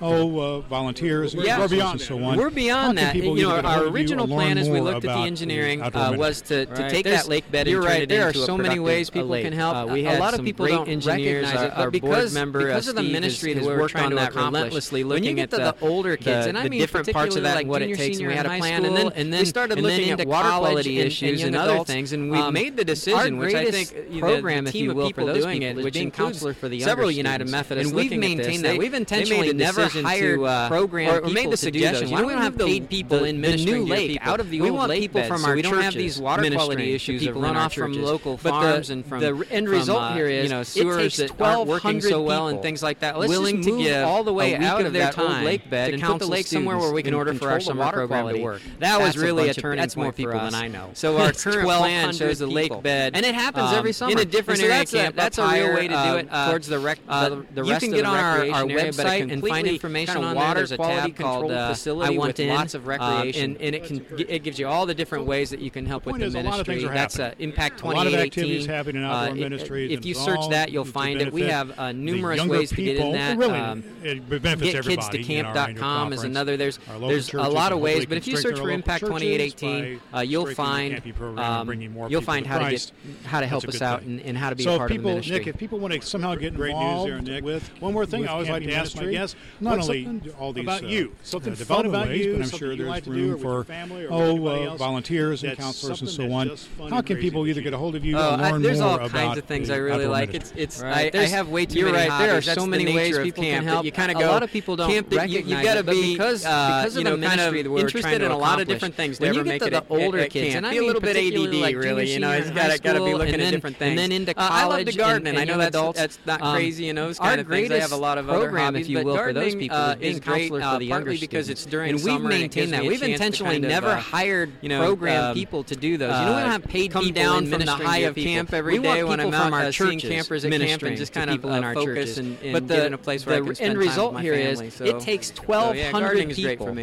[SPEAKER 1] No, oh, uh, volunteers.
[SPEAKER 2] Yeah. We're beyond so on. We're beyond that. You know, our original plan as we looked at the engineering uh, was to, to take that lake bed and
[SPEAKER 6] You're
[SPEAKER 2] and
[SPEAKER 6] right.
[SPEAKER 2] There
[SPEAKER 6] are so many ways people can help.
[SPEAKER 2] Uh, we had
[SPEAKER 6] a lot of people don't
[SPEAKER 2] engineers,
[SPEAKER 6] recognize
[SPEAKER 2] it, but because,
[SPEAKER 6] member,
[SPEAKER 2] because of the ministry that we're worked on that relentlessly, looking at the older kids, and I mean different parts of that and what it takes, and we had a plan, and then and then we started looking at water quality issues and other things, and we made the decision, which I think program, if you will, for doing it, which includes several United Methodists,
[SPEAKER 6] and we've maintained that. We've intentionally never hired
[SPEAKER 2] program or, or made the suggestion. Why don't we don't have paid people the, in the new lake out of the
[SPEAKER 6] we
[SPEAKER 2] old
[SPEAKER 6] want
[SPEAKER 2] lake
[SPEAKER 6] people
[SPEAKER 2] beds,
[SPEAKER 6] from
[SPEAKER 2] so
[SPEAKER 6] our
[SPEAKER 2] we
[SPEAKER 6] don't
[SPEAKER 2] have these water quality issues that run off from local farms and from
[SPEAKER 6] the end result
[SPEAKER 2] uh,
[SPEAKER 6] here is
[SPEAKER 2] you know sewers that aren't working so well and things like that. Let's
[SPEAKER 6] willing
[SPEAKER 2] to
[SPEAKER 6] give
[SPEAKER 2] all the way out of
[SPEAKER 6] their
[SPEAKER 2] time
[SPEAKER 6] lake bed
[SPEAKER 2] and put the lake somewhere where we can
[SPEAKER 6] order for our
[SPEAKER 2] summer
[SPEAKER 6] program
[SPEAKER 2] to
[SPEAKER 6] work.
[SPEAKER 2] That was really
[SPEAKER 6] a
[SPEAKER 2] turning
[SPEAKER 6] That's more
[SPEAKER 2] people
[SPEAKER 6] than I know.
[SPEAKER 2] So our current plan shows a lake bed,
[SPEAKER 6] and it happens every summer
[SPEAKER 2] in a different area.
[SPEAKER 6] That's a real way to do it
[SPEAKER 2] towards the rec.
[SPEAKER 6] You can get on our
[SPEAKER 2] website and find information on
[SPEAKER 6] water quality control
[SPEAKER 2] facility
[SPEAKER 6] with
[SPEAKER 2] lots of recreation,
[SPEAKER 6] um, and, and, it can it gives you all the different ways that you can help with
[SPEAKER 1] the
[SPEAKER 6] ministry.
[SPEAKER 1] That's
[SPEAKER 2] uh, Impact 2018.
[SPEAKER 1] A lot of activities happening in outdoor
[SPEAKER 2] uh,
[SPEAKER 1] ministries.
[SPEAKER 2] If you search that, you'll find it. we have uh, numerous ways to get in that.
[SPEAKER 1] Really, um, it benefits
[SPEAKER 2] get kids to camp.com is another. There's there's a lot of ways, but if you search for Impact 2018, uh, you'll find um, you'll find how to get how to help us out and how to be
[SPEAKER 1] a
[SPEAKER 2] part
[SPEAKER 1] of
[SPEAKER 2] the ministry.
[SPEAKER 1] Nick, if people want to somehow get involved great news there, Nick. With one more thing, I always like to ask my guests, not only all these about you, something fun about you, but I'm sure there's room for oh uh, volunteers and counselors and so on. How can people either get a hold of you
[SPEAKER 2] uh,
[SPEAKER 1] or learn
[SPEAKER 2] there's all kinds of things I really like. It's it's I,
[SPEAKER 6] I have way too many
[SPEAKER 2] right. There are so many ways people can help.
[SPEAKER 6] You kind of go.
[SPEAKER 2] A lot of people don't
[SPEAKER 6] camp that
[SPEAKER 2] you, you got to be because uh, because
[SPEAKER 6] you know kind of
[SPEAKER 2] interested in a lot of different things. When you get to the older kids, and I be a little bit ADD, really. You know, it's got to be looking at different things.
[SPEAKER 6] And then into
[SPEAKER 2] college. I love to garden, and I know that's that's not
[SPEAKER 6] um,
[SPEAKER 2] crazy. You know, those kind of things. I have a lot of other hobbies,
[SPEAKER 6] if you will, for those people.
[SPEAKER 2] Uh, Being counselor for uh, the younger
[SPEAKER 6] because it's during
[SPEAKER 2] and we've maintained that. We've intentionally never uh, hired you know program um, people to do those. You know, we don't have paid
[SPEAKER 6] come down from the high of
[SPEAKER 2] camp every day when I'm out uh, seeing campers at camp and just kind of people in focus and
[SPEAKER 6] but the
[SPEAKER 2] a place where
[SPEAKER 6] the end result here is it takes 1,200 people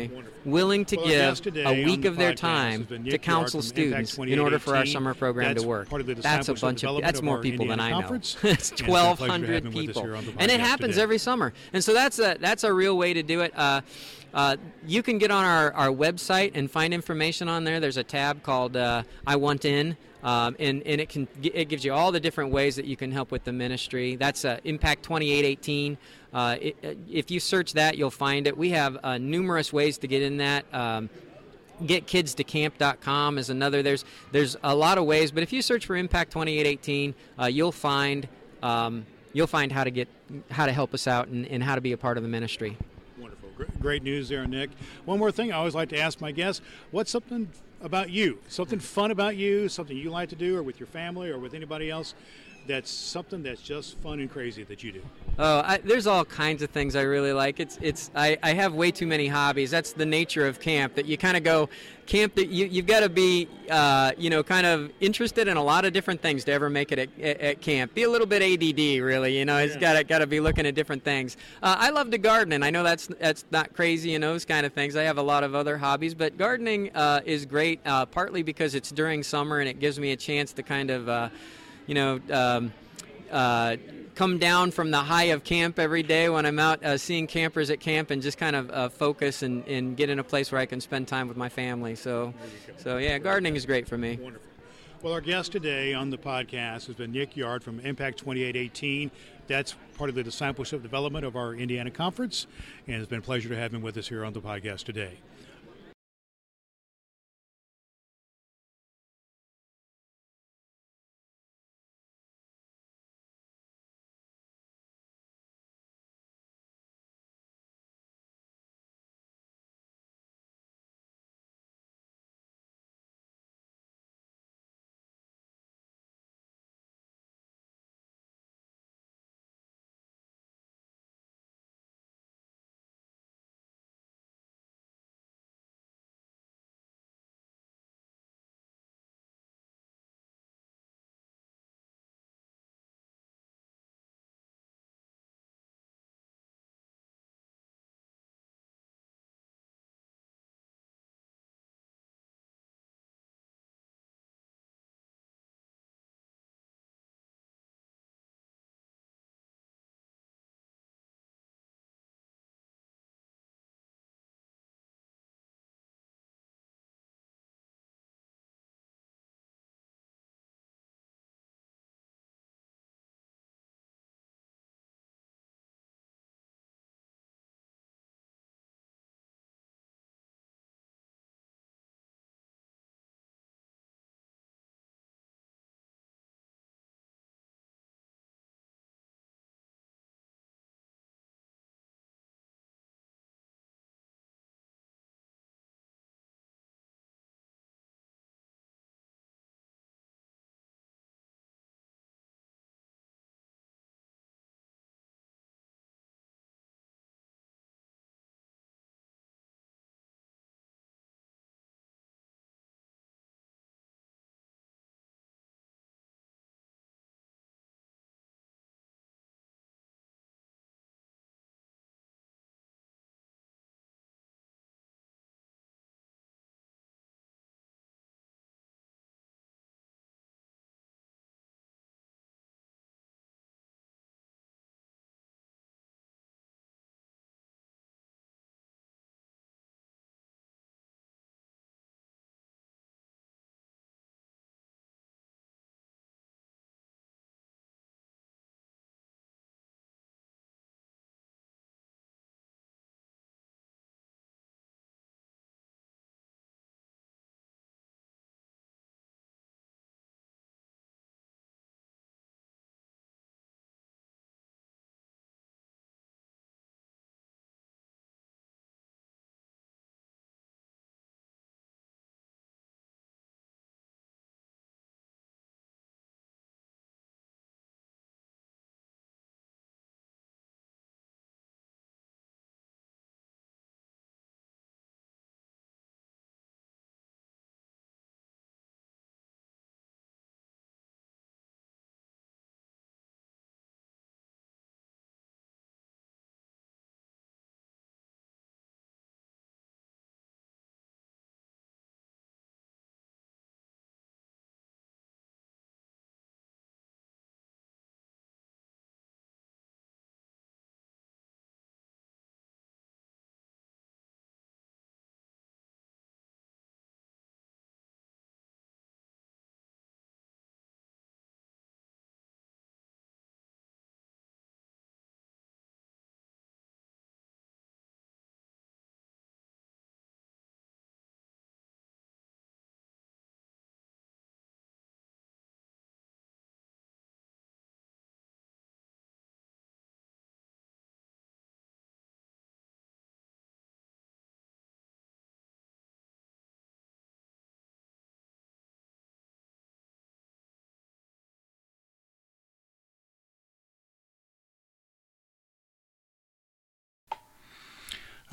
[SPEAKER 6] willing to give a week of their time to counsel students in order for our summer program to work. That's a bunch of that's more people than I know. it's 1,200 people, and it happens every summer. And so that's a that's a real way to do it. Uh, uh, you can get on our, our website and find information on there. There's a tab called uh, I Want In. Um, and, and it can it gives you all the different ways that you can help with the ministry. That's uh, Impact 2818. Uh, it, uh, if you search that, you'll find it. We have uh, numerous ways to get in that. Um, getkids2camp.com is another. There's there's a lot of ways, but if you search for Impact 2818, uh, you'll find um, you'll find how to get how to help us out and, and how to be a part of the ministry.
[SPEAKER 1] Wonderful, great news there, Nick. One more thing I always like to ask my guests: What's something about you, something fun about you, something you like to do, or with your family, or with anybody else. That's something that's just fun and crazy that you do.
[SPEAKER 2] Oh, I, there's all kinds of things I really like. It's it's I, I have way too many hobbies. That's the nature of camp. That you kind of go camp. That you you've got to be uh, you know kind of interested in a lot of different things to ever make it at, at, at camp. Be a little bit ADD, really. You know, it's got to got to be looking at different things. Uh, I love to garden, and I know that's that's not crazy. Know, those kind of things. I have a lot of other hobbies, but gardening uh, is great. Uh, partly because it's during summer and it gives me a chance to kind of uh, you know. Um, uh, come down from the high of camp every day when I'm out uh, seeing campers at camp and just kind of uh, focus and, and get in a place where I can spend time with my family. So, so yeah, gardening is great for me.
[SPEAKER 1] Wonderful. Well, our guest today on the podcast has been Nick Yard from Impact 2818. That's part of the discipleship development of our Indiana conference, and it's been a pleasure to have him with us here on the podcast today.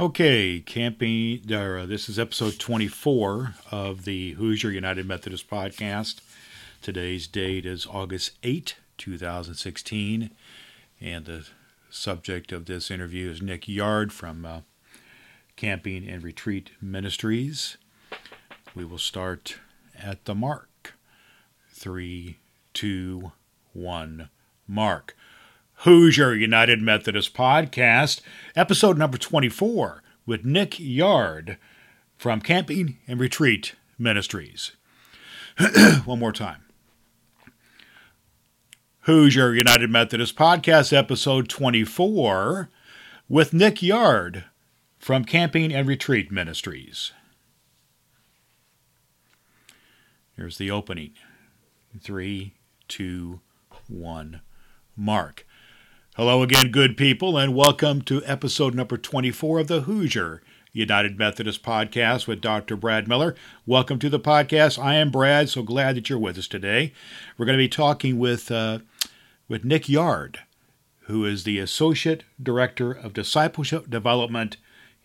[SPEAKER 1] Okay, camping. Uh, this is episode 24 of the Hoosier United Methodist podcast. Today's date is August 8, 2016, and the subject of this interview is Nick Yard from uh, Camping and Retreat Ministries. We will start at the mark. Three, two, one, mark. Hoosier United Methodist Podcast, episode number 24, with Nick Yard from Camping and Retreat Ministries. One more time. Hoosier United Methodist Podcast, episode 24, with Nick Yard from Camping and Retreat Ministries. Here's the opening. Three, two, one, mark. Hello again, good people, and welcome to episode number 24 of the Hoosier United Methodist Podcast with Dr. Brad Miller. Welcome to the podcast. I am Brad, so glad that you're with us today. We're going to be talking with, uh, with Nick Yard, who is the Associate Director of Discipleship Development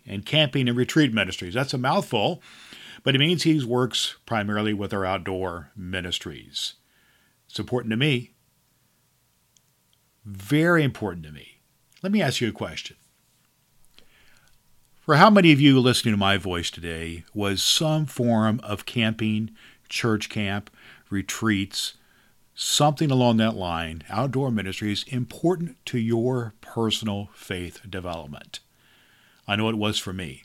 [SPEAKER 1] and Camping and Retreat Ministries. That's a mouthful, but it means he works primarily with our outdoor ministries. It's important to me very important to me. Let me ask you a question. For how many of you listening to my voice today was some form of camping, church camp, retreats, something along that line, outdoor ministries, important to your personal faith development? I know it was for me.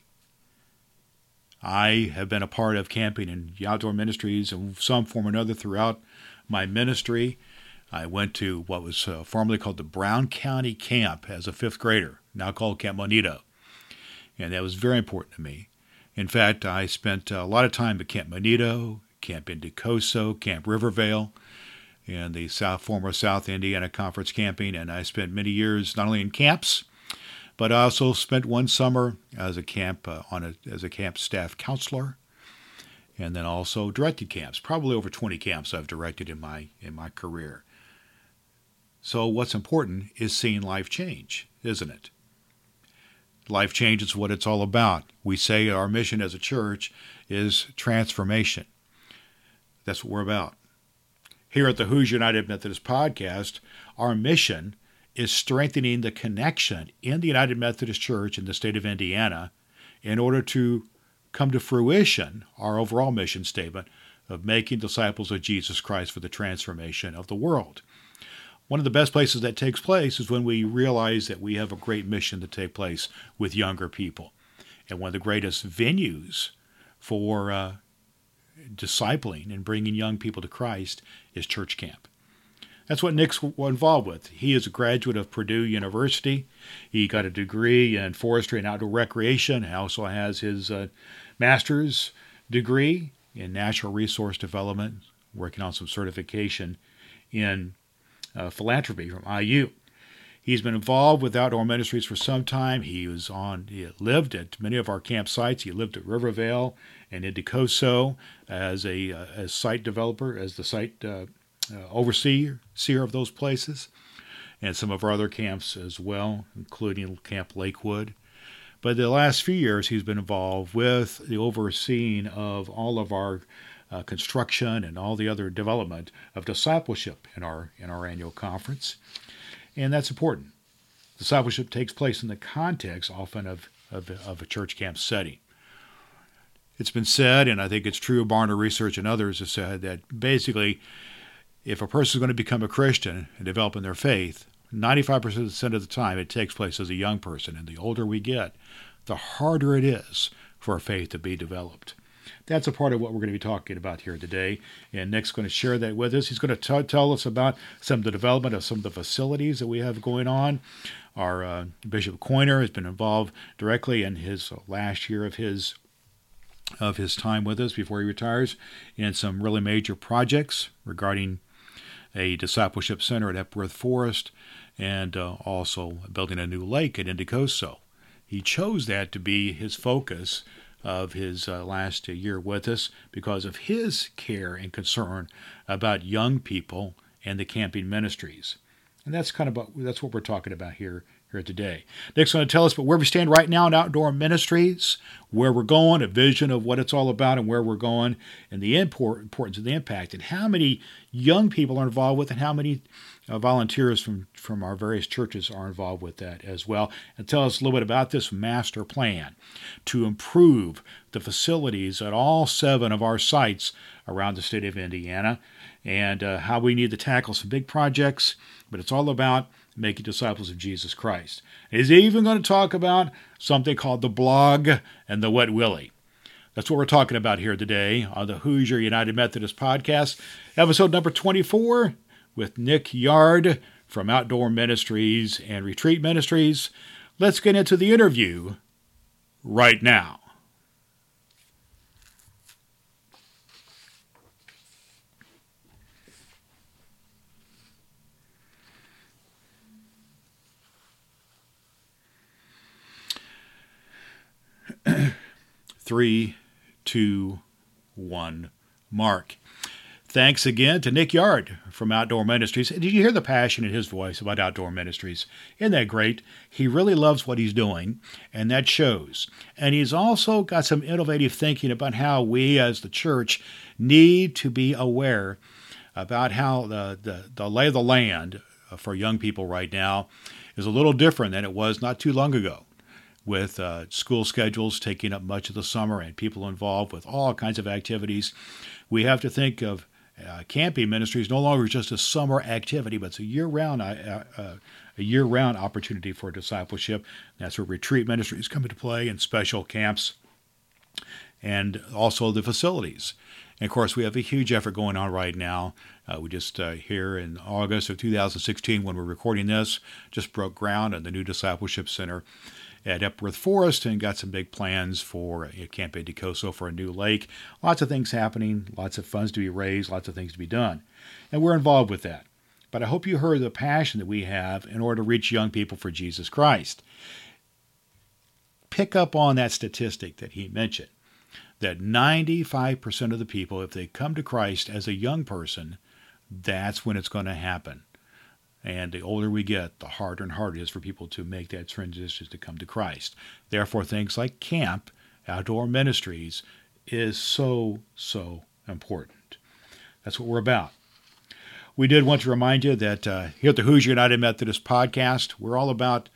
[SPEAKER 1] I have been a part of camping and outdoor ministries in some form or another throughout my ministry. I went to what was uh, formerly called the Brown County Camp as a fifth grader, now called Camp Monito. And that was very important to me. In fact, I spent a lot of time at Camp Monito, Camp Indicoso, Camp Rivervale, and the South, former South Indiana Conference camping. And I spent many years not only in camps, but I also spent one summer as a camp uh, on a, as a camp staff counselor, and then also directed camps. Probably over 20 camps I've directed in my in my career. So, what's important is seeing life change, isn't it? Life change is what it's all about. We say our mission as a church is transformation. That's what we're about. Here at the Hoosier United Methodist Podcast, our mission is strengthening the connection in the United Methodist Church in the state of Indiana in order to come to fruition our overall mission statement of making disciples of Jesus Christ for the transformation of the world one of the best places that takes place is when we realize that we have a great mission to take place with younger people. And one of the greatest venues for uh, discipling and bringing young people to Christ is church camp. That's what Nick's involved with. He is a graduate of Purdue University. He got a degree in forestry and outdoor recreation. He also has his uh, master's degree in natural resource development, working on some certification in uh, philanthropy from IU. He's been involved with outdoor ministries for some time. He was on, he lived at many of our campsites. He lived at Rivervale and in Indicoso as a uh, as site developer, as the site uh, uh, overseer seer of those places, and some of our other camps as well, including Camp Lakewood. But the last few years, he's been involved with the overseeing of all of our uh, construction and all the other development of discipleship in our in our annual conference, and that's important. Discipleship takes place in the context often of, of, of a church camp setting. It's been said, and I think it's true, Barna Research and others have said that basically, if a person is going to become a Christian and develop in their faith, 95% of the time it takes place as a young person. And the older we get, the harder it is for faith to be developed that's a part of what we're going to be talking about here today. And Nick's going to share that with us. He's going to t- tell us about some of the development of some of the facilities that we have going on. Our uh, Bishop Coyner has been involved directly in his last year of his of his time with us before he retires in some really major projects regarding a discipleship center at Epworth Forest and uh, also building a new lake at Indicoso. He chose that to be his focus of his uh, last year with us because of his care and concern about young people and the camping ministries. And that's kind of what, that's what we're talking about here here today. Nick's going to tell us about where we stand right now in outdoor ministries, where we're going, a vision of what it's all about and where we're going, and the import, importance of the impact, and how many young people are involved with, and how many uh, volunteers from, from our various churches are involved with that as well. And tell us a little bit about this master plan to improve the facilities at all seven of our sites around the state of Indiana and uh, how we need to tackle some big projects. But it's all about making disciples of Jesus Christ. He's even going to talk about something called the blob and the wet willy. That's what we're talking about here today on the Hoosier United Methodist Podcast, episode number 24 with Nick Yard from Outdoor Ministries and Retreat Ministries. Let's get into the interview right now. Three, two, one, mark. Thanks again to Nick Yard from Outdoor Ministries. Did you hear the passion in his voice about Outdoor Ministries? Isn't that great? He really loves what he's doing, and that shows. And he's also got some innovative thinking about how we as the church need to be aware about how the, the, the lay of the land for young people right now is a little different than it was not too long ago with uh, school schedules taking up much of the summer and people involved with all kinds of activities. We have to think of uh, camping ministry is no longer just a summer activity, but it's a year-round uh, uh, a year-round opportunity for discipleship. That's where retreat ministries come into play and special camps, and also the facilities. And of course, we have a huge effort going on right now. Uh, we just uh, here in August of 2016, when we're recording this, just broke ground on the new discipleship center at Epworth Forest and got some big plans for Camp Indicoso for a new lake. Lots of things happening, lots of funds to be raised, lots of things to be done. And we're involved with that. But I hope you heard the passion that we have in order to reach young people for Jesus Christ. Pick up on that statistic that he mentioned that 95% of the people, if they come to Christ as a young person, that's when it's going to happen. And the older we get, the harder and harder it is for people to make that transition to come to Christ. Therefore, things like camp, outdoor ministries, is so, so important. That's what we're about. We did want to remind you that uh, here at the Hoosier United Methodist Podcast, we're all about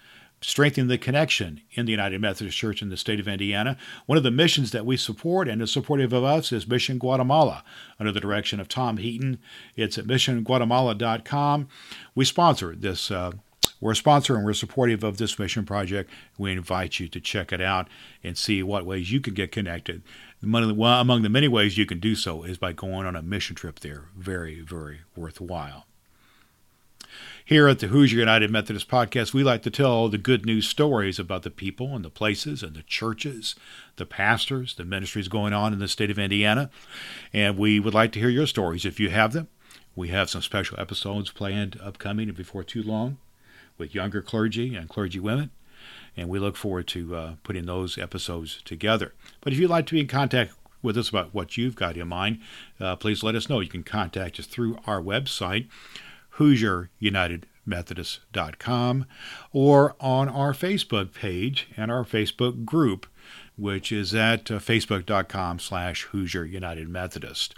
[SPEAKER 1] strengthening the connection in the United Methodist Church in the state of Indiana. One of the missions that we support and is supportive of us is Mission Guatemala under the direction of Tom Heaton. It's at missionguatemala.com. We sponsor this. Uh, we're a sponsor and we're supportive of this mission project. We invite you to check it out and see what ways you can get connected. Among the many ways you can do so is by going on a mission trip there. Very, very worthwhile. Here at the Hoosier United Methodist Podcast, we like to tell the good news stories about the people and the places and the churches, the pastors, the ministries going on in the state of Indiana. And we would like to hear your stories if you have them. We have some special episodes planned upcoming and before too long with younger clergy and clergy women. And we look forward to uh, putting those episodes together. But if you'd like to be in contact with us about what you've got in mind, uh, please let us know. You can contact us through our website, HoosierUnitedMethodist.com or on our Facebook page and our Facebook group, which is at uh, facebook.com slash Hoosier United Methodist.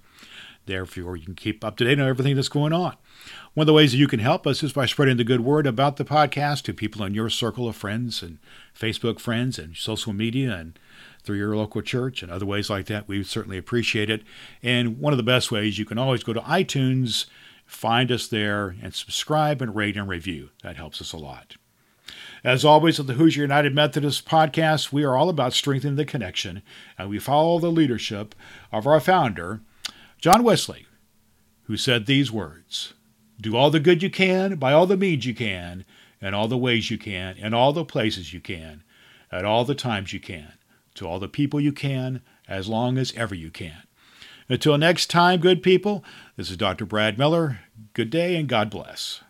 [SPEAKER 1] Therefore, you can keep up to date on everything that's going on. One of the ways that you can help us is by spreading the good word about the podcast to people in your circle of friends and Facebook friends and social media and through your local church and other ways like that. We certainly appreciate it. And one of the best ways, you can always go to iTunes Find us there and subscribe and rate and review. That helps us a lot. As always, at the Hoosier United Methodist podcast, we are all about strengthening the connection, and we follow the leadership of our founder, John Wesley, who said these words Do all the good you can, by all the means you can, in all the ways you can, in all the places you can, at all the times you can, to all the people you can, as long as ever you can. Until next time, good people, this is Dr. Brad Miller. Good day and God bless.